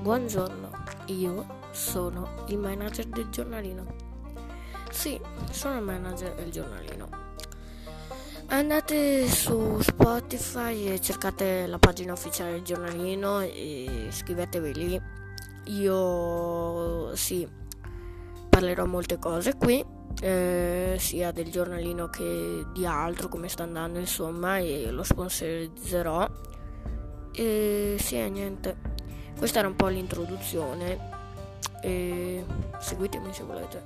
Buongiorno, io sono il manager del giornalino. Sì, sono il manager del giornalino. Andate su Spotify e cercate la pagina ufficiale del giornalino e iscrivetevi lì. Io sì, parlerò molte cose qui, eh, sia del giornalino che di altro, come sta andando insomma, e lo sponsorizzerò. E sì, niente. Questa era un po' l'introduzione e seguitemi se volete.